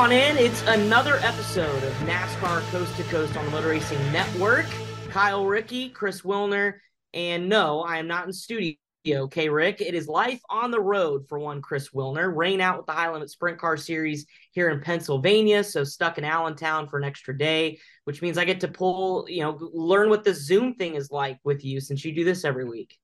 On in. It's another episode of NASCAR Coast to Coast on the Motor Racing Network. Kyle Rickey, Chris Wilner, and no, I am not in studio. Okay, Rick, it is life on the road for one Chris Wilner. Rain out with the High Limit Sprint Car Series here in Pennsylvania, so stuck in Allentown for an extra day, which means I get to pull, you know, learn what the Zoom thing is like with you since you do this every week.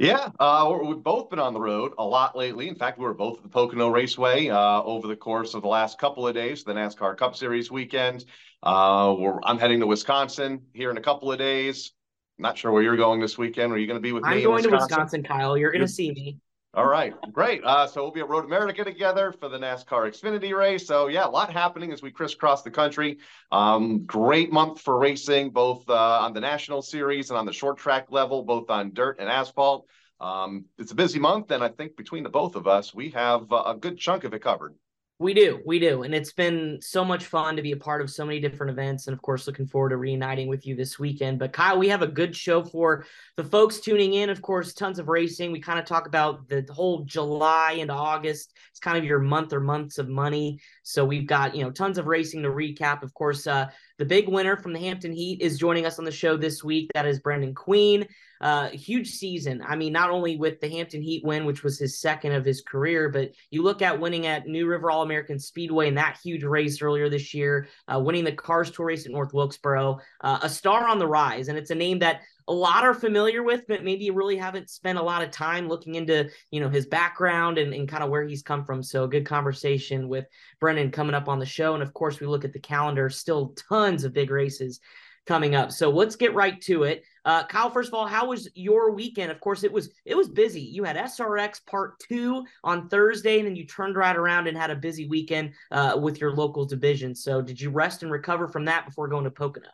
Yeah, uh, we've both been on the road a lot lately. In fact, we were both at the Pocono Raceway uh, over the course of the last couple of days, the NASCAR Cup Series weekend. Uh, I'm heading to Wisconsin here in a couple of days. Not sure where you're going this weekend. Are you going to be with I'm me? I'm going Wisconsin? to Wisconsin, Kyle. You're going to see me. All right, great. Uh, so we'll be at Road America together for the NASCAR Xfinity race. So yeah, a lot happening as we crisscross the country. Um, great month for racing, both uh, on the national series and on the short track level, both on dirt and asphalt. Um, it's a busy month, and I think between the both of us, we have a good chunk of it covered. We do, we do, and it's been so much fun to be a part of so many different events, and of course, looking forward to reuniting with you this weekend. But Kyle, we have a good show for the folks tuning in. Of course, tons of racing. We kind of talk about the whole July and August. It's kind of your month or months of money. So we've got you know tons of racing to recap. Of course, uh, the big winner from the Hampton Heat is joining us on the show this week. That is Brenden Queen. Uh, huge season. I mean, not only with the Hampton Heat win, which was his second of his career, but you look at winning at New River All American Speedway in that huge race earlier this year, uh, winning the Cars Tour race at North Wilkesboro, uh, a star on the rise. And it's a name that a lot are familiar with, but maybe really haven't spent a lot of time looking into, you know, his background and, and kind of where he's come from. So good conversation with Brenden coming up on the show. And of course, we look at the calendar, still tons of big races coming up. So let's get right to it. Uh, Kyle, first of all, how was your weekend? Of course, it was it was busy. You had SRX Part Two on Thursday, and then you turned right around and had a busy weekend uh, with your local division. So, did you rest and recover from that before going to Pocono?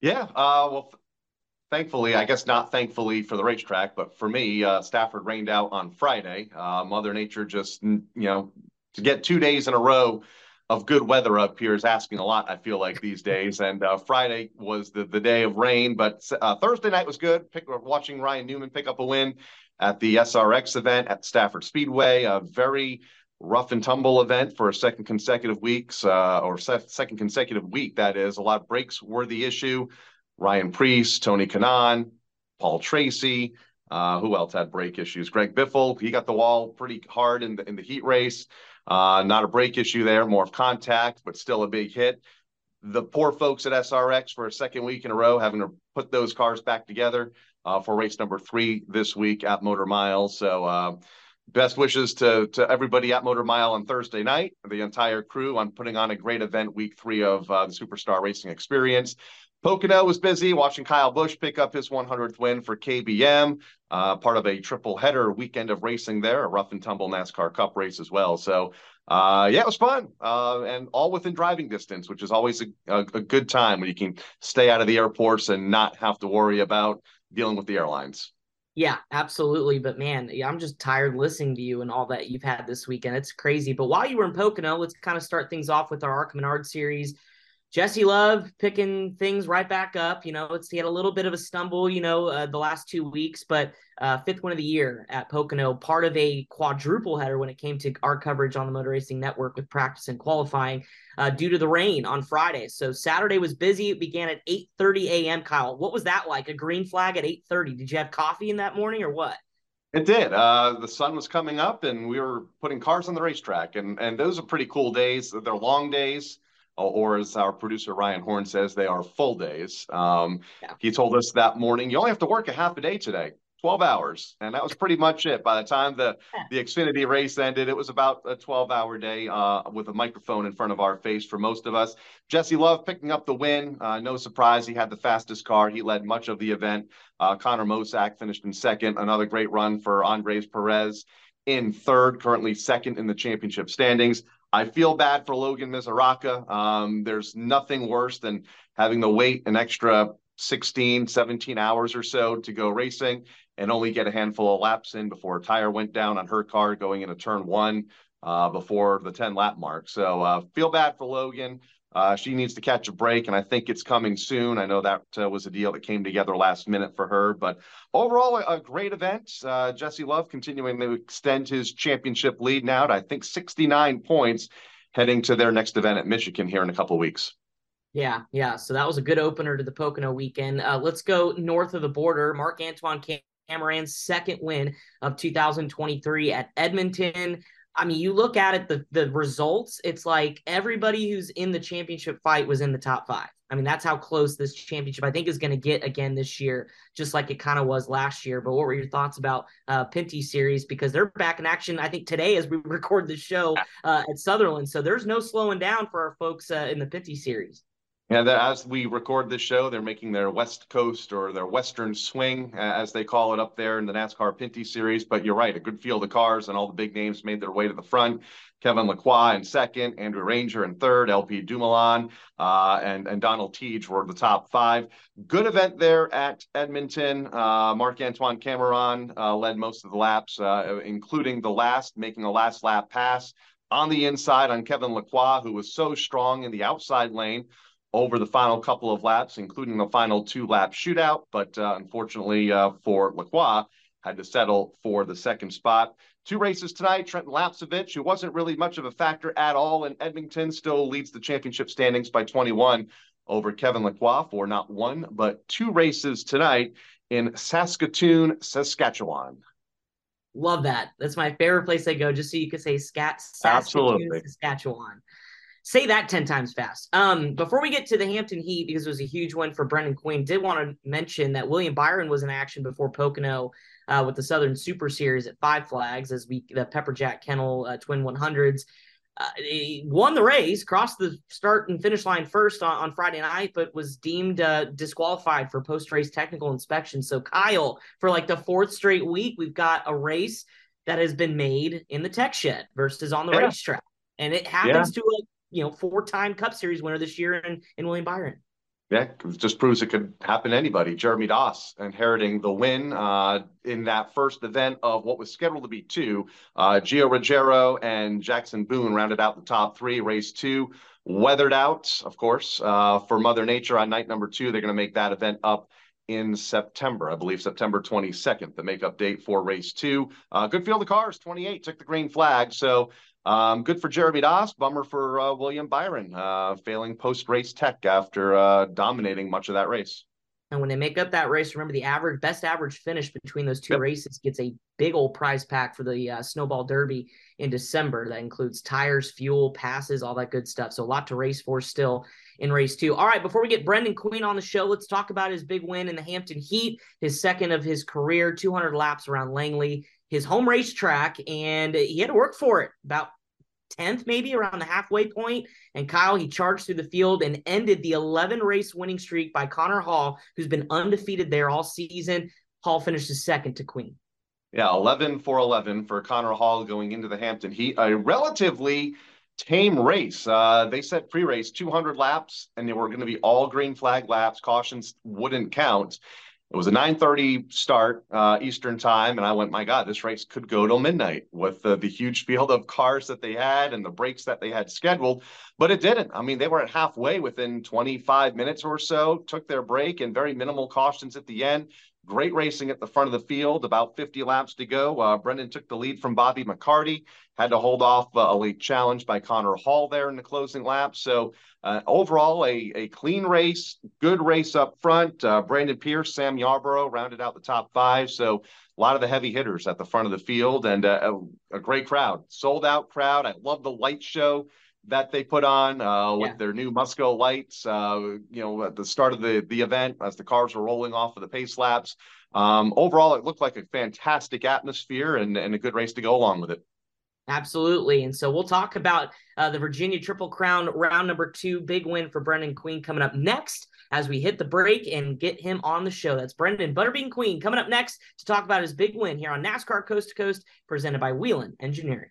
Yeah. Uh, well, thankfully, I guess not thankfully for the racetrack, but for me, uh, Stafford rained out on Friday. Uh, Mother Nature just you know to get two days in a row of good weather up here is asking a lot. I feel like these days. And uh, Friday was the the day of rain, but uh, Thursday night was good. Pick, watching Ryan Newman pick up a win at the SRX event at Stafford Speedway. A very rough and tumble event for a second consecutive weeks uh, or se- second consecutive week. That is a lot of brakes were the issue. Ryan Preece, Tony Kanaan, Paul Tracy. Uh, who else had brake issues? Greg Biffle. He got the wall pretty hard in the in the heat race. Uh, not a brake issue there, more of contact, but still a big hit. The poor folks at SRX for a second week in a row having to put those cars back together uh, for race number three this week at Motor Mile. So, uh, best wishes to to everybody at Motor Mile on Thursday night, the entire crew on putting on a great event week three of uh, the Superstar Racing Experience. Pocono was busy watching Kyle Busch pick up his 100th win for KBM, uh, part of a triple header weekend of racing there, a rough and tumble NASCAR Cup race as well. So, uh, yeah, it was fun uh, and all within driving distance, which is always a, a, a, good time when you can stay out of the airports and not have to worry about dealing with the airlines. Yeah, absolutely. But man, I'm just tired listening to you and all that you've had this weekend. It's crazy. But while you were in Pocono, let's kind of start things off with our ARCA Menard series. Jesse Love picking things right back up. You know, it's he had a little bit of a stumble, you know, uh, the last two weeks, but uh, fifth win of the year at Pocono, part of a quadruple header when it came to our coverage on the Motor Racing Network with practice and qualifying uh, due to the rain on Friday. So Saturday was busy. It began at 8:30 a.m. Kyle, what was that like? A green flag at 8:30? Did you have coffee in that morning or what? It did. Uh, the sun was coming up, and we were putting cars on the racetrack, and and those are pretty cool days. They're long days or as our producer Ryan Horn says, they are full days. Um, yeah. He told us that morning, you only have to work a half a day today. 12 hours. And that was pretty much it. By the time the, the Xfinity race ended, it was about a 12 hour day uh, with a microphone in front of our face for most of us. Jesse Love picking up the win. Uh, no surprise, he had the fastest car. He led much of the event. Uh, Connor Mosack finished in second. Another great run for Andres Perez in third, currently second in the championship standings. I feel bad for Logan Misuraca. Um, there's nothing worse than having to wait an extra 16, 17 hours or so to go racing and only get a handful of laps in before a tire went down on her car going into turn one uh, before the 10 lap mark. So uh, feel bad for Logan. Uh, she needs to catch a break, and I think it's coming soon. I know that uh, was a deal that came together last minute for her, but overall, a, a great event. Uh, Jesse Love continuing to extend his championship lead now to, I think, 69 points heading to their next event at Michigan here in a couple weeks. Yeah, yeah. So that was a good opener to the Pocono weekend. Uh, let's go north of the border. Marc Antoine Camirand's second win of 2023 at Edmonton. I mean, you look at it, the the results, it's like everybody who's in the championship fight was in the top five. I mean, that's how close this championship I think is going to get again this year, just like it kind of was last year. But what were your thoughts about uh, Pinty series? Because they're back in action, I think today as we record the show uh, at Sutherland. So there's no slowing down for our folks uh, in the Pinty series. Yeah, as we record this show, they're making their West Coast or their Western swing, as they call it up there in the NASCAR Pinty Series. But you're right, a good field of cars and all the big names made their way to the front. Kevin Lacroix in second, Andrew Ranger in third, LP Dumoulin, uh, and, and Donald Theetge were the top five. Good event there at Edmonton. Uh, Marc Antoine Camirand uh, led most of the laps, uh, including the last, making a last lap pass on the inside on Kevin Lacroix, who was so strong in the outside lane over the final couple of laps, including the final two lap shootout. But uh, unfortunately uh, for Lacroix, had to settle for the second spot. Two races tonight. Trenton Lapcevich, who wasn't really much of a factor at all in Edmonton, still leads the championship standings by 21 over Kevin Lacroix for not one, but two races tonight in Saskatoon, Saskatchewan. Love that. That's my favorite place I go, just so you could say Scat Saskatoon, Absolutely. Saskatchewan. Say that 10 times fast. Um, before we get to the Hampton Heat, because it was a huge one for Brenden Queen, did want to mention that William Byron was in action before Pocono uh, with the Southern Super Series at Five Flags as we the Pepper Jack Kennel uh, Twin 100s. Uh, he won the race, crossed the start and finish line first on, on Friday night, but was deemed uh, disqualified for post race technical inspection. So, Kyle, for like the fourth straight week, we've got a race that has been made in the tech shed versus on the yeah. racetrack. And it happens yeah. to a you know, four time Cup Series winner this year in, in William Byron. Yeah, just proves it could happen to anybody. Jeremy Doss inheriting the win uh, in that first event of what was scheduled to be two. Uh, Gio Ruggiero and Jackson Boone rounded out the top three. Race two weathered out, of course, uh, for Mother Nature on night number two. They're going to make that event up in September, I believe September 22nd, the makeup date for race two. Uh, good field of cars, 28 took the green flag. So um, good for Jeremy Doss. Bummer for uh, William Byron, uh, failing post race tech after uh, dominating much of that race. And when they make up that race, remember the average best average finish between those two yep. races gets a big old prize pack for the uh, Snowball Derby in December. That includes tires, fuel, passes, all that good stuff. So a lot to race for still in race two. All right, before we get Brenden Queen on the show, let's talk about his big win in the Hampton Heat, his second of his career, 200 laps around Langley his home race track and he had to work for it about 10th, maybe around the halfway point. And Kyle, he charged through the field and ended the 11 race winning streak by Connor Hall, who's been undefeated there all season. Hall finishes second to Queen. Yeah, 11 for 11 for Connor Hall going into the Hampton Heat. A relatively tame race. Uh, they set pre race 200 laps, and they were going to be all green flag laps. Cautions wouldn't count. It was a 9:30 start uh, Eastern time, and I went, my God, this race could go till midnight with the, the huge field of cars that they had and the breaks that they had scheduled. But it didn't. I mean, they were at halfway within 25 minutes or so. Took their break and very minimal cautions at the end. Great racing at the front of the field, about 50 laps to go. Uh, Brenden took the lead from Bobby McCarty, had to hold off uh, a late challenge by Connor Hall there in the closing lap. So, uh, overall, a, a clean race, good race up front. Uh, Brandon Pierce, Sam Yarborough rounded out the top five. So, a lot of the heavy hitters at the front of the field and uh, a, a great crowd, sold out crowd. I love the light show that they put on uh, with yeah. their new Musco lights. Uh, you know, at the start of the the event, as the cars were rolling off of the pace laps. Um, overall, it looked like a fantastic atmosphere and, and a good race to go along with it. Absolutely. And so we'll talk about uh, the Virginia Triple Crown round number two, big win for Brenden Queen coming up next as we hit the break and get him on the show. That's Brenden Butterbean Queen coming up next to talk about his big win here on NASCAR Coast to Coast, presented by Whelen Engineering.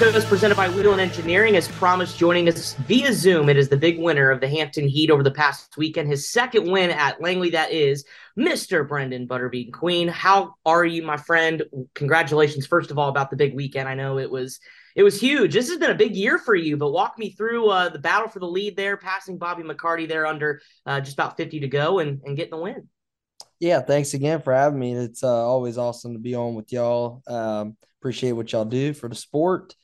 Coast presented by Whelen Engineering. As promised, joining us via Zoom, it is the big winner of the Hampton Heat over the past weekend. His second win at Langley, that is Mr. Brenden Butterbean Queen. How are you, my friend? Congratulations, first of all, about the big weekend. I know it was it was huge. This has been a big year for you, but walk me through uh, the battle for the lead there, passing Bobby McCarty there under uh, just about 50 to go and, and getting the win. Yeah, thanks again for having me. It's uh, always awesome to be on with y'all. Um, Appreciate what y'all do for the sport.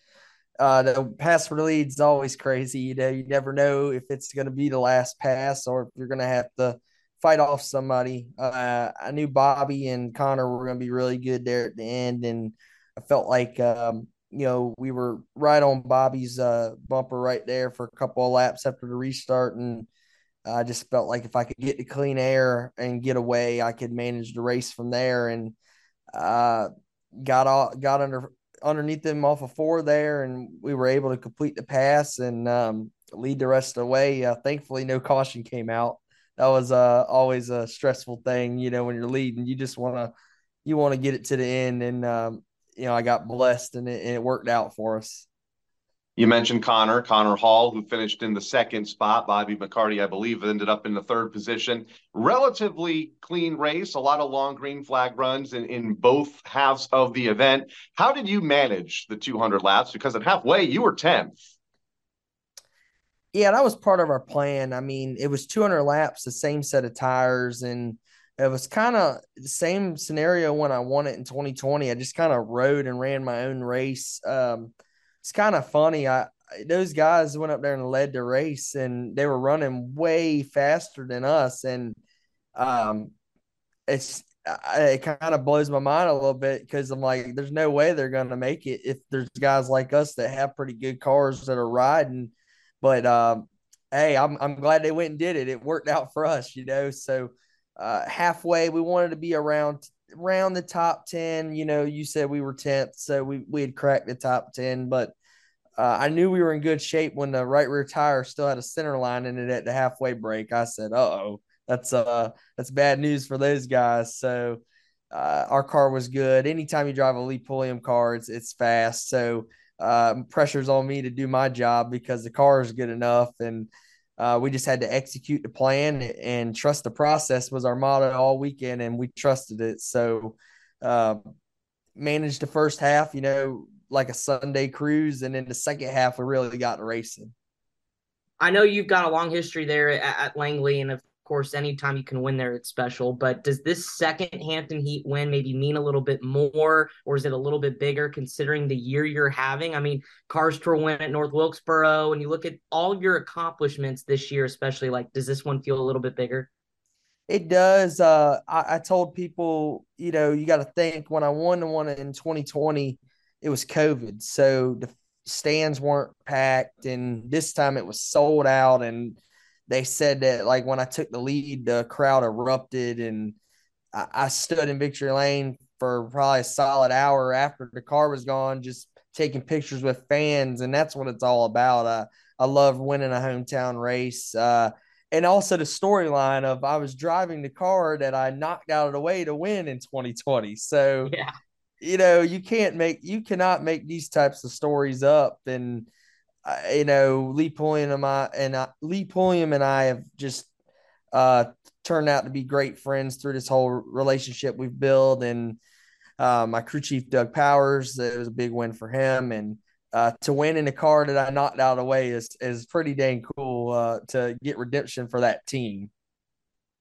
Uh, the pass for lead is always crazy. You know, you never know if it's going to be the last pass or if you're going to have to fight off somebody. Uh, I knew Bobby and Connor were going to be really good there at the end, and I felt like um, you know we were right on Bobby's uh, bumper right there for a couple of laps after the restart, and I just felt like if I could get to clean air and get away, I could manage the race from there. And uh, got all got under underneath them off of four there, and we were able to complete the pass and um, lead the rest of the way. Uh, thankfully, no caution came out. That was uh, always a stressful thing, you know, when you're leading. You just want to you want to get it to the end, and um, you know, I got blessed, and it, and it worked out for us. You mentioned Connor, Connor Hall, who finished in the second spot. Bobby McCarty, I believe, ended up in the third position. Relatively clean race, a lot of long green flag runs in, in both halves of the event. How did you manage the 200 laps? Because at halfway, you were 10th. Yeah, that was part of our plan. I mean, it was 200 laps, the same set of tires, and it was kind of the same scenario when I won it in 2020. I just kind of rode and ran my own race. Um, it's kind of funny. I those guys went up there and led the race, and they were running way faster than us, and um, it's it kind of blows my mind a little bit because I'm like, there's no way they're going to make it if there's guys like us that have pretty good cars that are riding. But um, hey, I'm I'm glad they went and did it. It worked out for us, you know. So uh, halfway, we wanted to be around around the top 10 you know you said we were 10th so we, we had cracked the top 10 but uh, i knew we were in good shape when the right rear tire still had a center line in it at the halfway break. I said oh that's uh that's bad news for those guys. So uh, our car was good. Anytime you drive a Lee Pulliam car it's it's fast. So uh, pressure's on me to do my job because the car is good enough and uh, we just had to execute the plan and trust the process was our motto all weekend, and we trusted it. So, uh, managed the first half, you know, like a Sunday cruise, and then the second half we really got racing. I know you've got a long history there at, at Langley, and of course, anytime you can win there, it's special. But does this second Hampton Heat win maybe mean a little bit more, or is it a little bit bigger considering the year you're having? I mean, Cars Tour win at North Wilkesboro, and you look at all your accomplishments this year, especially like, does this one feel a little bit bigger? It does. Uh, I, I told people, you know, you got to think when I won the one in 2020, it was COVID. So the stands weren't packed, and this time it was sold out. And they said that like when I took the lead, the crowd erupted, and I, I stood in victory lane for probably a solid hour after the car was gone, just taking pictures with fans, and that's what it's all about. Uh, I love winning a hometown race. Uh, and also the storyline of I was driving the car that I knocked out of the way to win in 2020. So, yeah. you know, you can't make, you cannot make these types of stories up. And you know, Lee Pulliam and I and I, Lee Pulliam and I have just uh, turned out to be great friends through this whole relationship we've built. And uh, my crew chief Doug Powers, it was a big win for him, and uh, to win in a car that I knocked out of the way is is pretty dang cool uh, to get redemption for that team.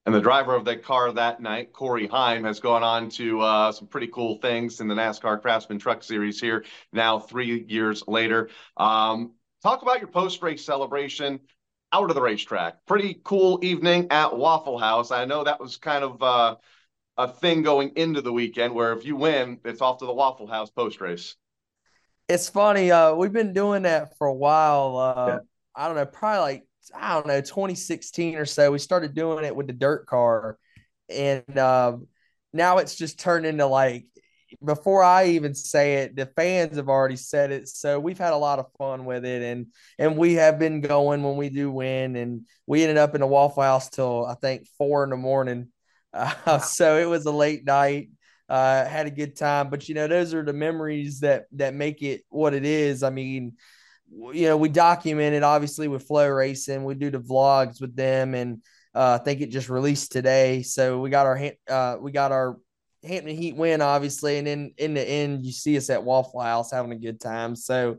And the driver of that car that night, Corey Heim, has gone on to uh, some pretty cool things in the NASCAR Craftsman Truck Series here now, three years later. Um, talk about your post race celebration out of the racetrack. Pretty cool evening at Waffle House. I know that was kind of uh, a thing going into the weekend where if you win, it's off to the Waffle House post race. It's funny. Uh, we've been doing that for a while. Uh, yeah. I don't know, probably like I don't know, 2016 or so, we started doing it with the dirt car. And um, now it's just turned into like, before I even say it, the fans have already said it. So we've had a lot of fun with it. And, and we have been going when we do win. And we ended up in the Waffle House till I think four in the morning. Uh, so it was a late night. Uh, had a good time, but you know, those are the memories that that make it what it is. I mean, you know, we documented obviously with Flo Racing. We do the vlogs with them, and uh, I think it just released today. So we got our uh, we got our Hampton Heat win, obviously, and then in the end, you see us at Waffle House having a good time. So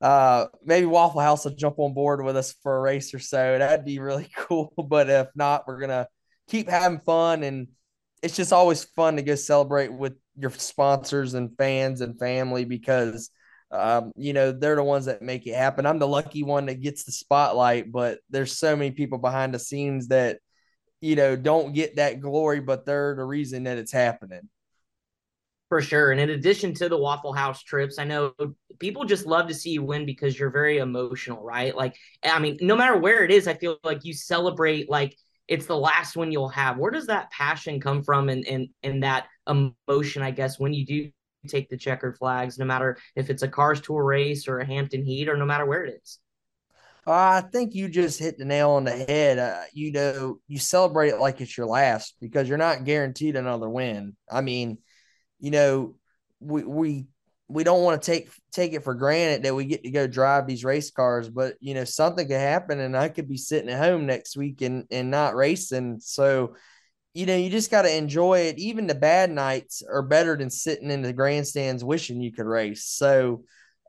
uh, maybe Waffle House will jump on board with us for a race or so. That'd be really cool. But if not, we're gonna keep having fun, and it's just always fun to go celebrate with your sponsors and fans and family because um, you know, they're the ones that make it happen. I'm the lucky one that gets the spotlight, but there's so many people behind the scenes that, you know, don't get that glory, but they're the reason that it's happening. For sure. And in addition to the Waffle House trips, I know people just love to see you win because you're very emotional, right? Like, I mean, no matter where it is, I feel like you celebrate like it's the last one you'll have. Where does that passion come from and and and that emotion, I guess, when you do take the checkered flags, no matter if it's a Cars Tour race or a Hampton Heat or no matter where it is. I think you just hit the nail on the head. Uh, you know, you celebrate it like it's your last because you're not guaranteed another win. I mean, you know, we we we don't want to take take it for granted that we get to go drive these race cars, but you know, something could happen and I could be sitting at home next week and and not racing. So you know, you just got to enjoy it. Even the bad nights are better than sitting in the grandstands wishing you could race. So,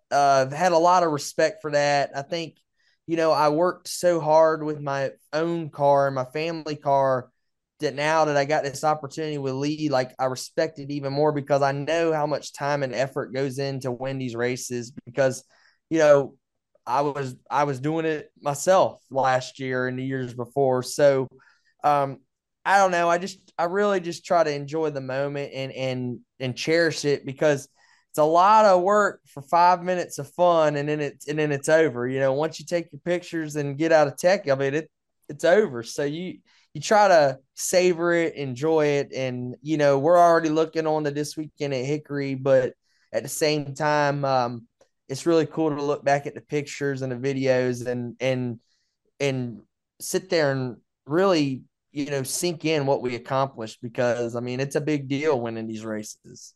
uh, I've had a lot of respect for that. I think, you know, I worked so hard with my own car and my family car that now that I got this opportunity with Lee, like I respect it even more because I know how much time and effort goes into win these races because, you know, I was I was doing it myself last year and the years before. So um, I don't know. I just I really just try to enjoy the moment and and and cherish it because it's a lot of work for five minutes of fun and then it's and then it's over. You know, once you take your pictures and get out of tech i mean it it's over. So you you try to savor it, enjoy it, and you know we're already looking on to this weekend at Hickory, but at the same time, um, it's really cool to look back at the pictures and the videos and and and sit there and really you know, sink in what we accomplished because I mean, it's a big deal winning these races.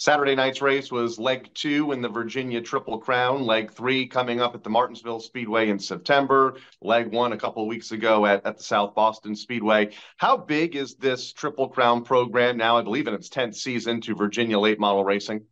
Saturday night's race was leg two in the Virginia Triple Crown. Leg three coming up at the Martinsville Speedway in September. Leg one a couple weeks ago at, at the South Boston Speedway. How big is this Triple Crown program now? I believe in its 10th season to Virginia late model racing.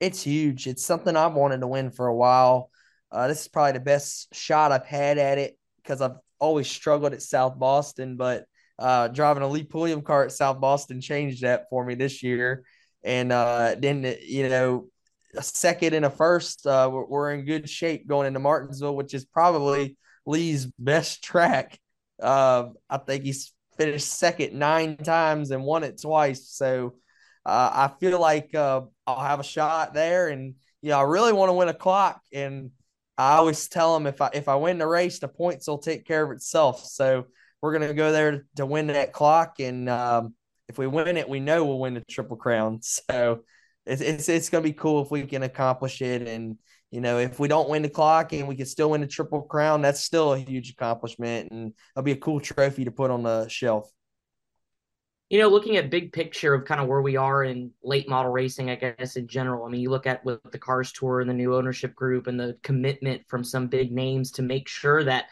It's huge. It's something I've wanted to win for a while. Uh, this is probably the best shot I've had at it because I've always struggled at South Boston, but uh, driving a Lee Pulliam car at South Boston changed that for me this year. And uh, then, you know, a second and a first, uh, we're, we're, in good shape going into Martinsville, which is probably Lee's best track. Uh, I think he's finished second nine times and won it twice. So uh, I feel like uh, I'll have a shot there. And, you know, I really want to win a clock. And I always tell them if I if I win the race, the points will take care of itself. So we're gonna go there to win that clock, and um, if we win it, we know we'll win the triple crown. So it's it's it's gonna be cool if we can accomplish it. And you know, if we don't win the clock and we can still win the triple crown, that's still a huge accomplishment, and it'll be a cool trophy to put on the shelf. you know, looking at big picture of kind of where we are in late model racing, I guess in general. I mean, you look at with the Cars Tour and the new ownership group and the commitment from some big names to make sure that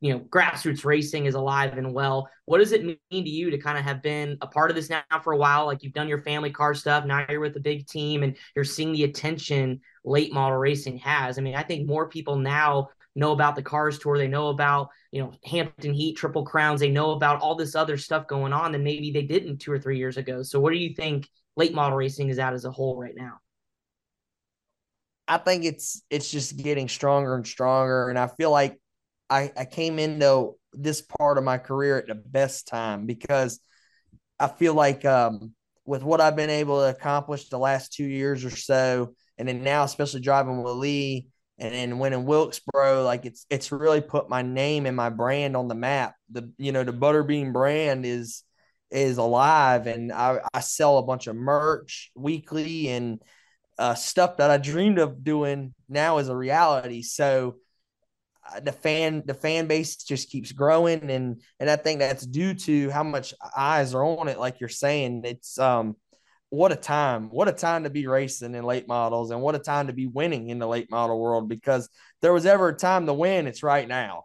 you know grassroots racing is alive and well. What does it mean to you to kind of have been a part of this now for a while? Like you've done your family car stuff, now you're with a big team, and you're seeing the attention late model racing has. I mean, I think more people now know about the Cars Tour. They know about, you know, Hampton Heat, Triple Crowns. They know about all this other stuff going on that maybe they didn't two or three years ago. So, what do you think late model racing is at as a whole right now? I think it's it's just getting stronger and stronger, and I feel like I I came into this part of my career at the best time because I feel like um, with what I've been able to accomplish the last two years or so, and then now especially driving with Lee and then winning Wilkesboro, like it's it's really put my name and my brand on the map. The you know the Butterbean brand is is alive, and I, I sell a bunch of merch weekly and uh, stuff that I dreamed of doing now is a reality. So the fan the fan base just keeps growing, and and I think that's due to how much eyes are on it. Like you're saying, it's um what a time what a time to be racing in late models and what a time to be winning in the late model world because there was ever a time to win it's right now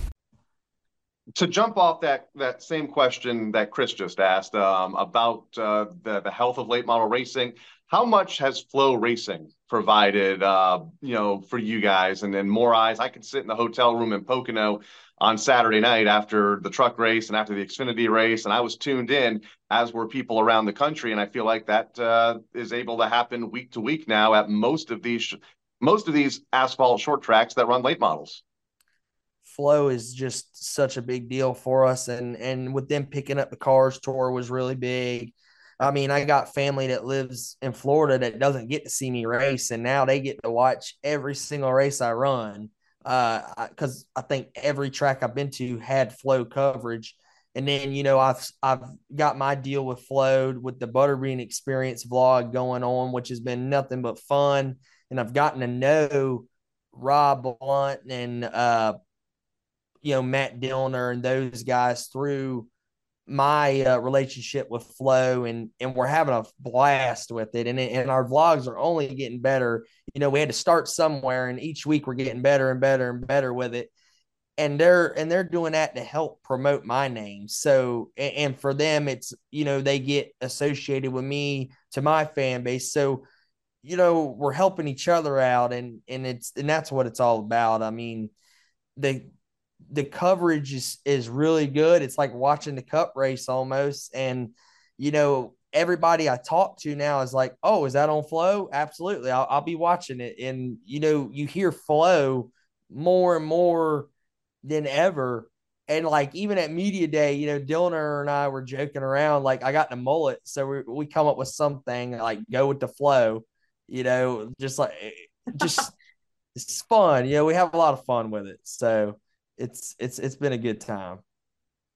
to jump off that that same question that Chris just asked um, about uh, the the health of late model racing, how much has Flo Racing provided, uh, you know, for you guys? And then more eyes. I could sit in the hotel room in Pocono on Saturday night after the truck race and after the Xfinity race, and I was tuned in, as were people around the country. And I feel like that uh, is able to happen week to week now at most of these most of these asphalt short tracks that run late models Flo is just such a big deal for us. And and with them picking up the cars tour was really big. I mean i got family that lives in florida that doesn't get to see me race and now they get to watch every single race i run. Uh because I, I think every track i've been to had Flo coverage. And then you know i've i've got my deal with Flo with the butterbean experience vlog going on which has been nothing but fun. And i've gotten to know rob blunt and uh you know Matt Dillner and those guys through my uh, relationship with Flo, and and we're having a blast with it, and and our vlogs are only getting better. You know, we had to start somewhere, and each week we're getting better and better and better with it. And they're and they're doing that to help promote my name. So and, and for them, it's you know they get associated with me to my fan base. So you know we're helping each other out, and and it's and that's what it's all about. I mean, they the coverage is is really good. It's like watching the cup race almost. And you know, everybody I talk to now is like, "Oh, is that on Flo?" Absolutely, I'll, I'll be watching it. And you know, you hear Flo more and more than ever. And like even at media day, you know, Dillner and I were joking around. Like I got the mullet, so we we come up with something like go with the flow. You know, just like eh, just it's fun. You know, we have a lot of fun with it. So it's it's it's been a good time.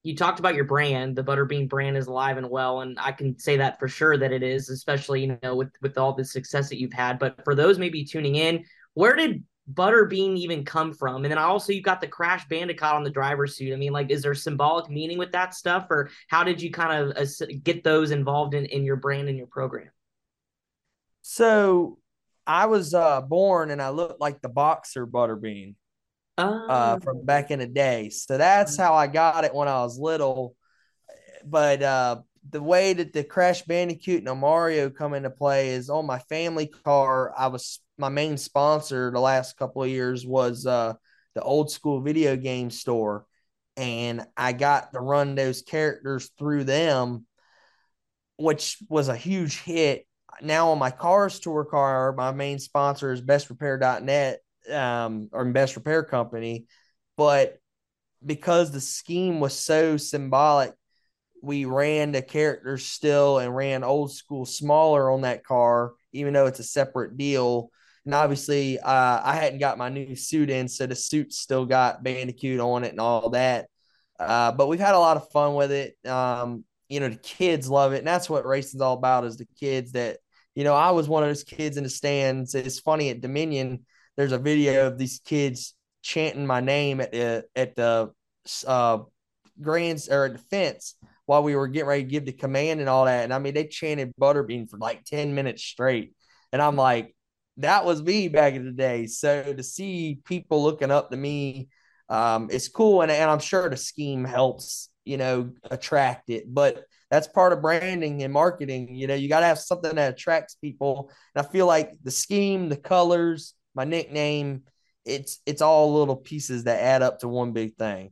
You talked about your brand. The Butterbean brand is alive and well, and I can say that for sure that it is, especially you know with with all the success that you've had. But for those maybe tuning in, where did Butterbean even come from? And then also you got the Crash Bandicoot on the driver's suit. I mean, like, is there symbolic meaning with that stuff, or how did you kind of uh, get those involved in in your brand and your program? So I was uh, born and I looked like the boxer Butterbean uh, oh. from back in the day. So that's how I got it when I was little. But uh, the way that the Crash Bandicoot and Mario come into play is on my family car. I was my main sponsor the last couple of years was uh, the old school video game store, and I got to run those characters through them, which was a huge hit. Now on my cars tour car, my main sponsor is bestrepair.net um, or best repair company, but because the scheme was so symbolic, we ran the characters still and ran old school smaller on that car, even though it's a separate deal. And obviously, uh, I hadn't got my new suit in, so the suit still got Bandicoot on it and all that. Uh, but we've had a lot of fun with it. Um, you know, the kids love it, and that's what racing's all about is the kids that, you know, I was one of those kids in the stands. It's funny at Dominion, there's a video of these kids chanting my name at the at the uh grands or at the fence while we were getting ready to give the command and all that. And I mean, they chanted Butterbean for like 10 minutes straight. And I'm like, that was me back in the day. So to see people looking up to me, um, it's cool. And, and I'm sure the scheme helps, you know, attract it. But that's part of branding and marketing. You know, you got to have something that attracts people. And I feel like the scheme, the colors, my nickname, it's it's all little pieces that add up to one big thing.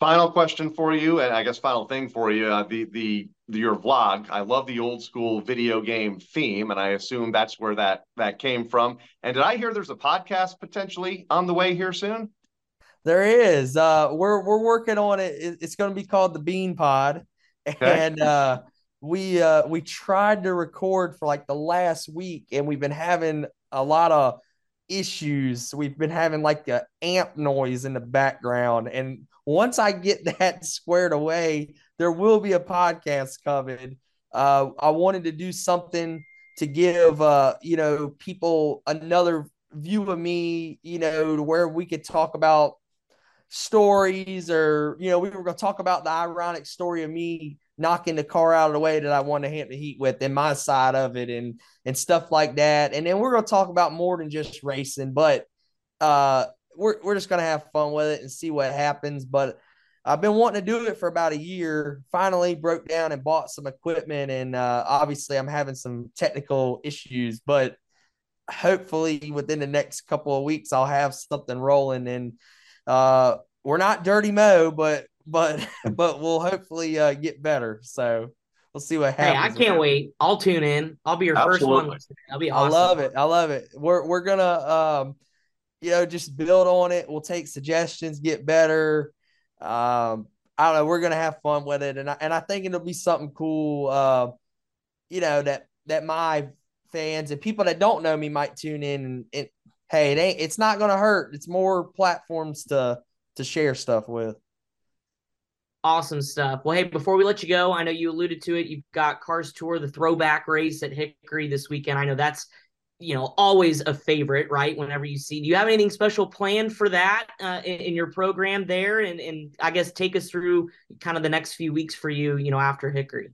Final question for you, and I guess final thing for you. Uh, the, the the your vlog. I love the old school video game theme, and I assume that's where that that came from. And did I hear there's a podcast potentially on the way here soon? There is. Uh, we're we're working on it. It's going to be called the Bean Pod, okay. and uh, we uh, we tried to record for like the last week, and we've been having a lot of issues. We've been having like the amp noise in the background. And once I get that squared away, there will be a podcast coming. Uh, I wanted to do something to give uh, you know people another view of me, you know, to where we could talk about stories or you know we were going to talk about the ironic story of me knocking the car out of the way that I want to hit the heat with and my side of it and and stuff like that. And then we're gonna talk about more than just racing, but uh we're we're just gonna have fun with it and see what happens. But I've been wanting to do it for about a year. Finally broke down and bought some equipment and uh obviously I'm having some technical issues, but hopefully within the next couple of weeks I'll have something rolling and uh we're not dirty mo, but but but we'll hopefully uh, get better. So we'll see what happens. Hey, I can't wait. I'll tune in. I'll be your Absolutely. first one. I'll be awesome. I love it. I love it. We're we're gonna um, you know, just build on it. We'll take suggestions, get better. Um, I don't know. We're gonna have fun with it, and I, and I think it'll be something cool. Uh, you know that that my fans and people that don't know me might tune in and, and hey, it ain't. It's not gonna hurt. It's more platforms to to share stuff with. Awesome stuff. Well, hey, before we let you go, I know you alluded to it. You've got Cars Tour, the throwback race at Hickory this weekend. I know that's you know always a favorite, right? Whenever you see, do you have anything special planned for that uh, in, in, your program there? And and I guess take us through kind of the next few weeks for you, you know, after Hickory.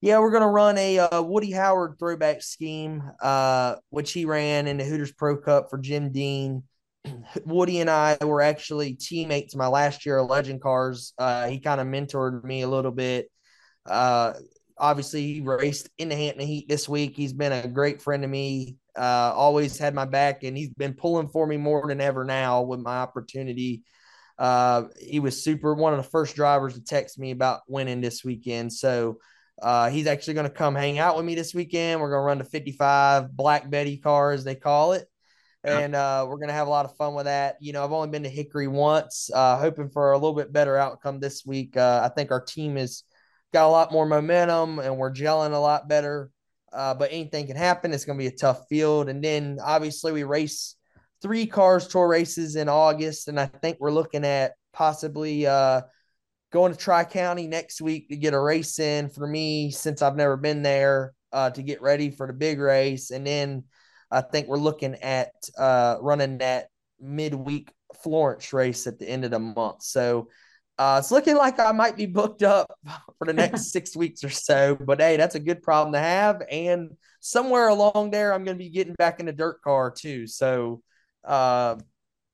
Yeah, we're gonna run a uh, Woody Howard throwback scheme, uh, which he ran in the Hooters Pro Cup for Jim Dean. Woody and I were actually teammates my last year of Legend Cars. Uh, he kind of mentored me a little bit. Uh, obviously, he raced in the Hampton Heat this week. He's been a great friend to me. Uh, always had my back, and he's been pulling for me more than ever now with my opportunity. Uh, he was super one of the first drivers to text me about winning this weekend. So uh, he's actually going to come hang out with me this weekend. We're going to run the 55 Black Betty car, as they call it and uh, we're gonna have a lot of fun with that. You know, I've only been to Hickory once, uh, hoping for a little bit better outcome this week. Uh, I think our team has got a lot more momentum and we're gelling a lot better. Uh, but anything can happen. It's gonna be a tough field, and then obviously we race three cars tour races in August, and I think we're looking at possibly uh, going to Tri County next week to get a race in for me since I've never been there uh, to get ready for the big race, and then I think we're looking at uh, running that midweek Florence race at the end of the month. So uh, it's looking like I might be booked up for the next six weeks or so. But hey, that's a good problem to have. And somewhere along there, I'm going to be getting back in the dirt car too. So uh,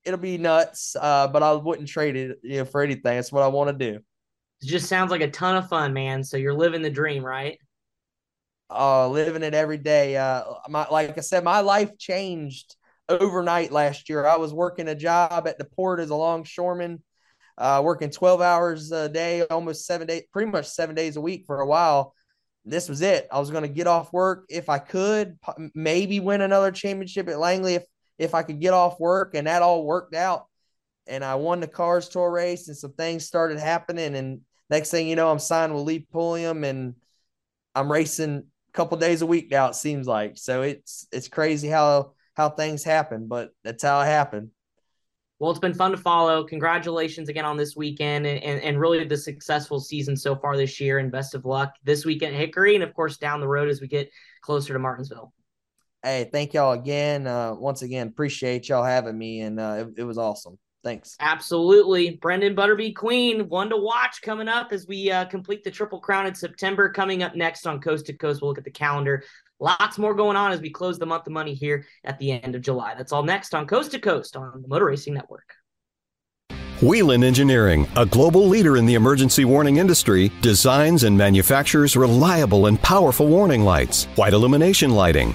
it'll be nuts. Uh, but I wouldn't trade it you know, for anything. That's what I want to do. It just sounds like a ton of fun, man. So you're living the dream, right? Uh, living it every day. Uh, my, like I said, my life changed overnight last year. I was working a job at the port as a longshoreman, uh, working 12 hours a day, almost seven days, pretty much seven days a week for a while. This was it. I was going to get off work if I could, maybe win another championship at Langley if, if I could get off work. And that all worked out. and I won the Cars Tour race, and some things started happening. And next thing you know, I'm signed with Lee Pulliam, and I'm racing couple days a week now. It seems like so. It's it's crazy how how things happen, but that's how it happened. Well, it's been fun to follow. Congratulations again on this weekend and, and, and, really the successful season so far this year. And best of luck this weekend Hickory and, of course, down the road as we get closer to Martinsville. Hey, thank y'all again. Uh, once again, appreciate y'all having me. And uh, it, it was awesome. Thanks. Absolutely. Brenden Butterbean Queen, one to watch coming up as we uh, complete the Triple Crown in September. Coming up next on Coast to Coast, we'll look at the calendar. Lots more going on as we close the month of money here at the end of July. That's all next on Coast to Coast on the Motor Racing Network. Whelen Engineering, a global leader in the emergency warning industry, designs and manufactures reliable and powerful warning lights, white illumination lighting,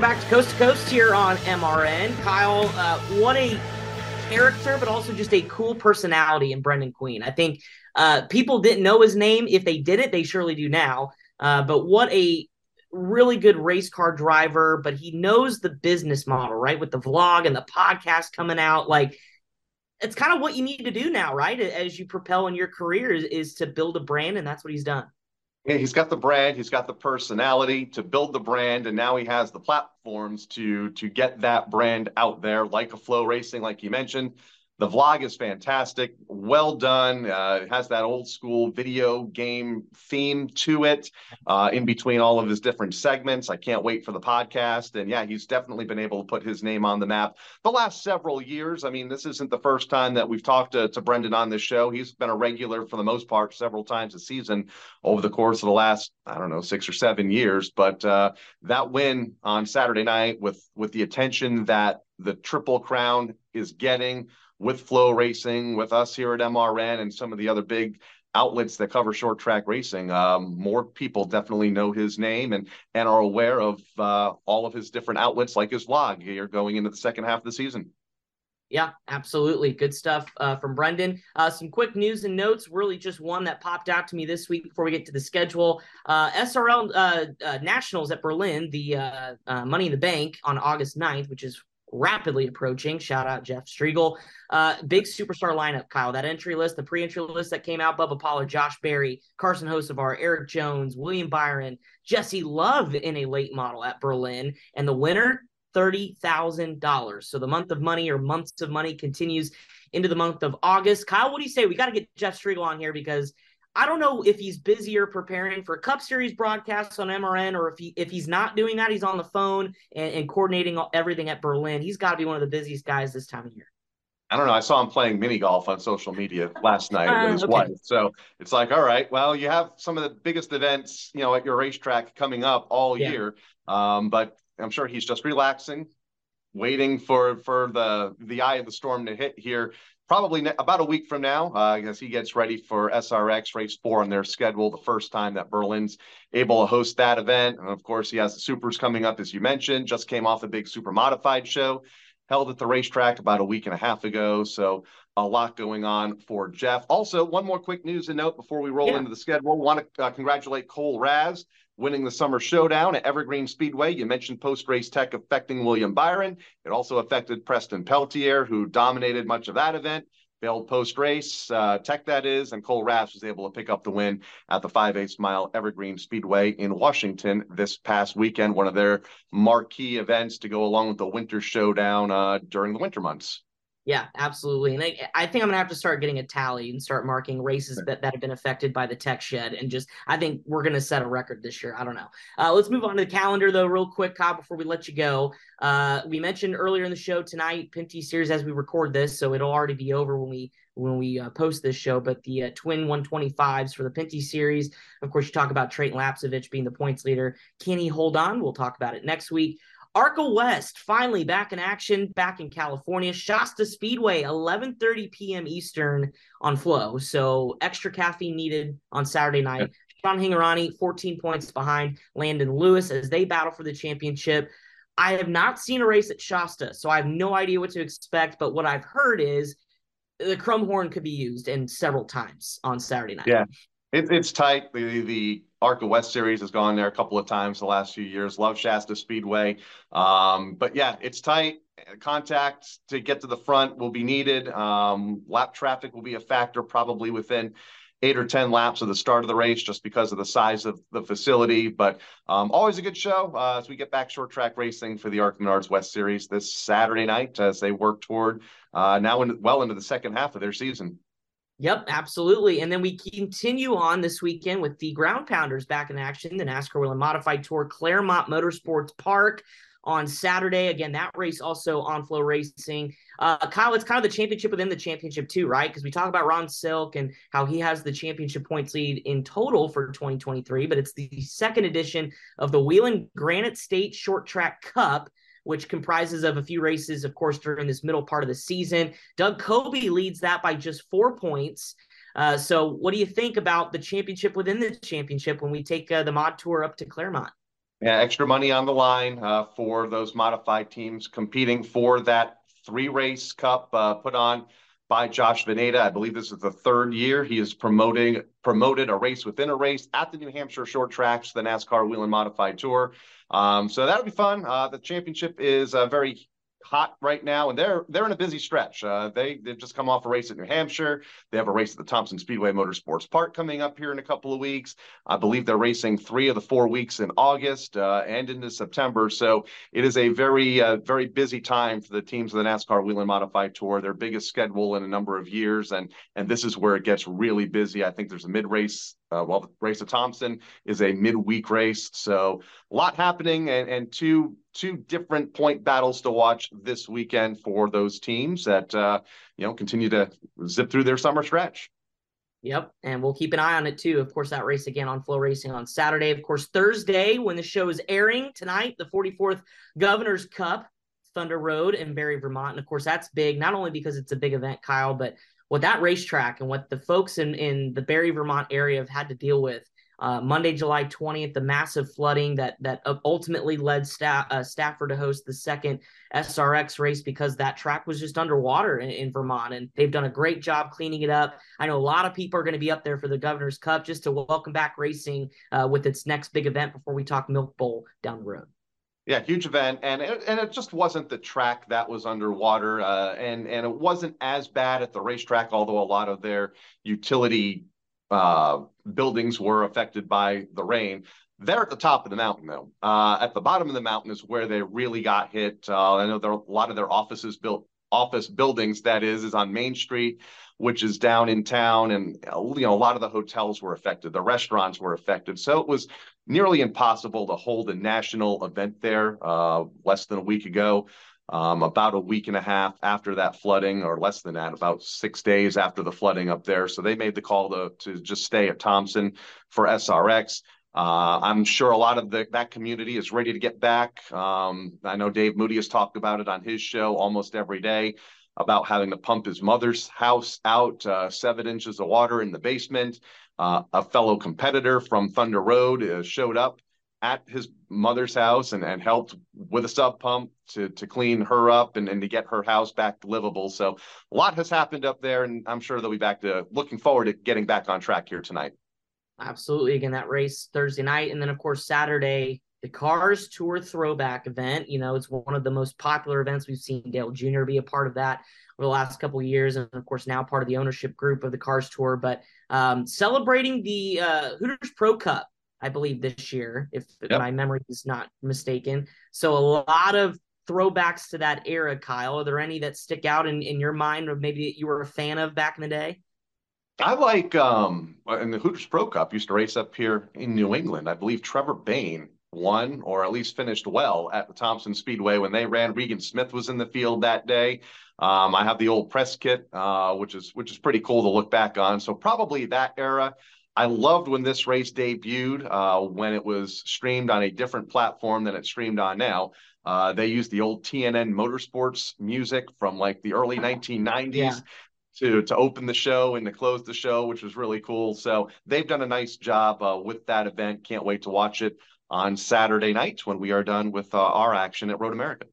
Welcome back to Coast to Coast here on MRN. Kyle, uh, what a character, but also just a cool personality in Brenden Queen. I think uh, people didn't know his name. If they did it, they surely do now. Uh, but what a really good race car driver, but he knows the business model, right? With the vlog and the podcast coming out. Like, it's kind of what you need to do now, right? As you propel in your career, is, is to build a brand, and that's what he's done he's got the brand, he's got the personality to build the brand, and now he has the platforms to to get that brand out there, like a Flo Racing like you mentioned. The vlog is fantastic, well done. Uh, it has that old school video game theme to it uh, in between all of his different segments. I can't wait for the podcast. And yeah, he's definitely been able to put his name on the map the last several years. I mean, this isn't the first time that we've talked to, to Brenden on this show. He's been a regular for the most part several times a season over the course of the last, I don't know, six or seven years. But uh, that win on Saturday night with with the attention that the Triple Crown is getting with Flo Racing, with us here at MRN, and some of the other big outlets that cover short track racing. Um, more people definitely know his name and and are aware of uh, all of his different outlets, like his vlog here going into the second half of the season. Yeah, absolutely. Good stuff uh, from Brenden. Uh, some quick news and notes. Really, just one that popped out to me this week before we get to the schedule. Uh, SRL uh, uh, Nationals at Berlin, the uh, Money in the Bank on August 9th, which is rapidly approaching. Shout out Jeff Striegle. Uh, big superstar lineup, Kyle. That entry list, the pre-entry list that came out: Bubba Pollard, Josh Berry, Carson Hocevar, Erik Jones, William Byron, Jesse Love in a late model at Berlin, and the winner. $30,000. So the month of money or months of money continues into the month of August. Kyle, what do you say? We got to get Jeff Striegle on here because I don't know if he's busier preparing for Cup Series broadcasts on MRN or if he if he's not doing that, he's on the phone and, and coordinating everything at Berlin. He's got to be one of the busiest guys this time of year. I don't know. I saw him playing mini golf on social media last night uh, with his okay. wife. So it's like, all right, well, you have some of the biggest events, you know, at your racetrack coming up all yeah. year. Um, but I'm sure he's just relaxing, waiting for for the the eye of the storm to hit here probably about a week from now, uh, as he gets ready for SRX Race 4 on their schedule, the first time that Berlin's able to host that event. And of course, he has the Supers coming up, as you mentioned, just came off a big Super Modified show held at the racetrack about a week and a half ago. So a lot going on for Jeff. Also, one more quick news and note before we roll yeah. into the schedule. Want to uh, congratulate Cole Raz winning the summer showdown at Evergreen Speedway. You mentioned post race tech affecting William Byron. It also affected Preston Peltier, who dominated much of that event. Failed post race uh, tech, that is, and Cole Raz was able to pick up the win at the 5 8 mile Evergreen Speedway in Washington this past weekend, one of their marquee events to go along with the winter showdown uh, during the winter months. Yeah, absolutely. And I, I, think I'm gonna have to start getting a tally and start marking races that, that have been affected by the tech shed. And just I think we're gonna set a record this year. I don't know. Uh, let's move on to the calendar though, real quick, Kyle, before we let you go. Uh, we mentioned earlier in the show tonight, Pinty series as we record this, so it'll already be over when we when we uh, post this show. But the uh, twin 125s for the Pinty series. Of course, you talk about Treyten Lapcevich being the points leader. Can he hold on? We'll talk about it next week. ARCA West finally back in action, back in California. Shasta Speedway, 11:30 p.m. Eastern on Flo. So extra caffeine needed on Saturday night. Yeah. Sean Hingorani, 14 points behind Landon Lewis as they battle for the championship. I have not seen a race at Shasta, so I have no idea what to expect. But what I've heard is the chrome horn could be used in several times on Saturday night. Yeah, it, it's tight. The the ARCA West Series has gone there a couple of times the last few years. Love Shasta Speedway, um, but yeah, it's tight. Contact to get to the front will be needed. Um, lap traffic will be a factor probably within eight or 10 laps of the start of the race just because of the size of the facility. But um, always a good show uh, as we get back short track racing for the ARCA Menards West Series this Saturday night as they work toward uh, now in, well into the second half of their season. Yep, absolutely. And then we continue on this weekend with the Ground Pounders back in action, the NASCAR Whelen Modified Tour, Claremont Motorsports Park on Saturday. Again, that race also on Flo Racing. Uh, Kyle, it's kind of the championship within the championship too, right? Because we talk about Ron Silk and how he has the championship points lead in total for 2023, but it's the second edition of the Whelen Granite State Short Track Cup which comprises of a few races, of course, during this middle part of the season. Doug Coby leads that by just four points. Uh, so, what do you think about the championship within the championship when we take uh, the mod tour up to Claremont? Yeah, extra money on the line uh, for those modified teams competing for that three race cup uh, put on by Josh Vanada. I believe this is the third year he is promoting promoted a race within a race at the New Hampshire Short Tracks, the NASCAR Whelen Modified Tour. Um, so that'll be fun. Uh, the championship is uh, very hot right now, and they're they're in a busy stretch. Uh, they they've just come off a race at New Hampshire. They have a race at the Thompson Speedway Motorsports Park coming up here in a couple of weeks. I believe they're racing three of the four weeks in August uh, and into September. So it is a very uh, very busy time for the teams of the NASCAR Whelen Modified Tour. Their biggest schedule in a number of years, and and this is where it gets really busy. I think there's a mid race uh, well, the race of Thompson is a midweek race, so a lot happening, and, and two two different point battles to watch this weekend for those teams that uh, you know continue to zip through their summer stretch. Yep, and we'll keep an eye on it too. Of course, that race again on Flo Racing on Saturday. Of course, Thursday when the show is airing tonight, the 44th Governor's Cup, Thunder Road in Barre, Vermont, and of course that's big not only because it's a big event, Kyle, but what that racetrack and what the folks in, in the Barre, Vermont area have had to deal with. Uh, Monday, July 20th, the massive flooding that that ultimately led Sta- uh, Stafford to host the second SRX race because that track was just underwater in, in, Vermont, and they've done a great job cleaning it up. I know a lot of people are going to be up there for the Governor's Cup just to welcome back racing uh, with its next big event before we talk Milk Bowl down the road. Yeah, huge event, and it, and it just wasn't the track that was underwater, uh, and and it wasn't as bad at the racetrack, although a lot of their utility uh, buildings were affected by the rain. They're at the top of the mountain, though. Uh, at the bottom of the mountain is where they really got hit. Uh, I know there a lot of their offices built office buildings that is is on Main Street, which is down in town, and you know a lot of the hotels were affected, the restaurants were affected, so it was nearly impossible to hold a national event there uh, less than a week ago. Um, about a week and a half after that flooding, or less than that, about six days after the flooding up there. So they made the call to to just stay at Thompson for SRX. Uh, I'm sure a lot of the, that community is ready to get back. Um, I know Dave Moody has talked about it on his show almost every day about having to pump his mother's house out, uh, seven inches of water in the basement. Uh, a fellow competitor from Thunder Road uh, showed up at his mother's house and, and helped with a sub pump to, to clean her up and, and to get her house back livable. So a lot has happened up there, and I'm sure they'll be back to looking forward to getting back on track here tonight. Absolutely. Again, that race Thursday night. And then, of course, Saturday, the Cars Tour Throwback event. You know, it's one of the most popular events. We've seen Dale Jr. be a part of that over the last couple of years, and of course now part of the ownership group of the Cars Tour. But um, celebrating the uh, Hooters Pro Cup, I believe this year, if yep. my memory is not mistaken. So a lot of throwbacks to that era, Kyle. Are there any that stick out in, in your mind, or maybe you were a fan of back in the day? I like um in the Hooters Pro Cup used to race up here in New England. I believe Trevor Bayne won or at least finished well at the Thompson Speedway when they ran. Regan Smith was in the field that day. Um, I have the old press kit, uh, which is which is pretty cool to look back on. So probably that era. I loved when this race debuted uh, when it was streamed on a different platform than it's streamed on now. Uh, they used the old TNN Motorsports music from like the early 1990s. Yeah. To, to open the show and to close the show, which was really cool. So they've done a nice job uh, with that event. Can't wait to watch it on Saturday night when we are done with uh, our action at Road America.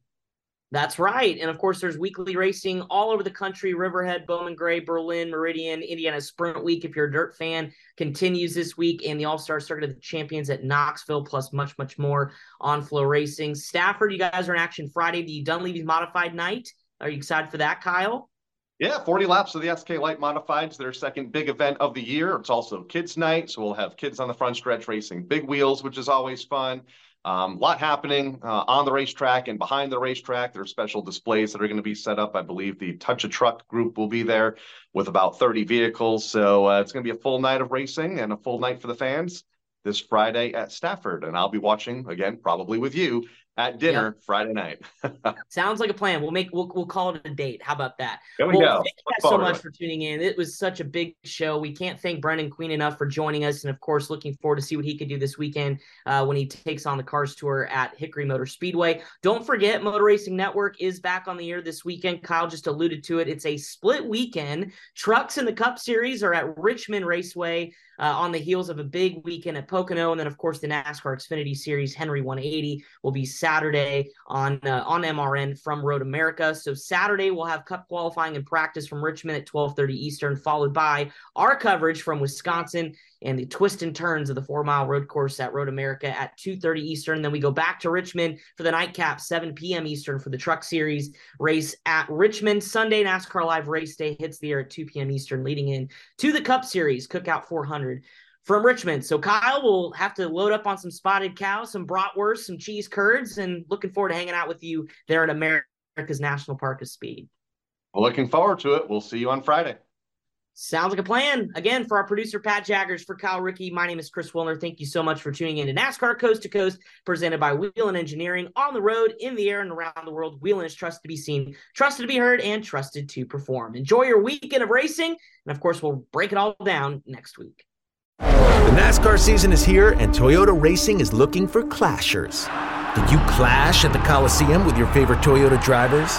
That's right. And of course, there's weekly racing all over the country Riverhead, Bowman Gray, Berlin, Meridian, Indiana Sprint Week. If you're a dirt fan, continues this week, and the All Star Circuit of the Champions at Knoxville, plus much, much more on Flo Racing. Stafford, you guys are in action Friday, the Dunleavy Modified Night. Are you excited for that, Kyle? Yeah, 40 laps of the SK Light Modifieds, their second big event of the year. It's also kids' night, so we'll have kids on the front stretch racing big wheels, which is always fun. A um, lot happening uh, on the racetrack and behind the racetrack. There are special displays that are going to be set up. I believe the Touch a Truck group will be there with about 30 vehicles. So uh, it's going to be a full night of racing and a full night for the fans this Friday at Stafford. And I'll be watching again, probably with you at dinner yep. Friday night. Sounds like a plan. We'll make we'll we'll call it a date. How about that? There we well, go. Thank you guys so much for tuning in. It was such a big show. We can't thank Brenden Queen enough for joining us, and of course, looking forward to see what he could do this weekend uh, when he takes on the Cars Tour at Hickory Motor Speedway. Don't forget, Motor Racing Network is back on the air this weekend. Kyle just alluded to it. It's a split weekend. Trucks in the Cup Series are at Richmond Raceway uh, on the heels of a big weekend at Pocono. And then, of course, the NASCAR Xfinity Series Henry 180 will be Saturday on uh, on MRN from Road America. So Saturday we'll have Cup qualifying and practice from Richmond at 12:30 Eastern, followed by our coverage from Wisconsin and the twists and turns of the four mile road course at Road America at 2:30 Eastern. Then we go back to Richmond for the nightcap, 7 p.m. Eastern for the Truck Series race at Richmond. Sunday NASCAR Live Race Day hits the air at 2 p.m. Eastern, leading in to the Cup Series Cookout 400 from Richmond. So Kyle will have to load up on some spotted cows, some bratwurst, some cheese curds, and looking forward to hanging out with you there at America's National Park of Speed. Well, looking forward to it. We'll see you on Friday. Sounds like a plan. Again, for our producer, Pat Jaggers, for Kyle Rickey, my name is Chris Wilner. Thank you so much for tuning in to NASCAR Coast to Coast, presented by Whelen Engineering on the road, in the air, and around the world. Whelen is trusted to be seen, trusted to be heard, and trusted to perform. Enjoy your weekend of racing. And of course, we'll break it all down next week. The NASCAR season is here, and Toyota Racing is looking for clashers. Did you clash at the Coliseum with your favorite Toyota drivers?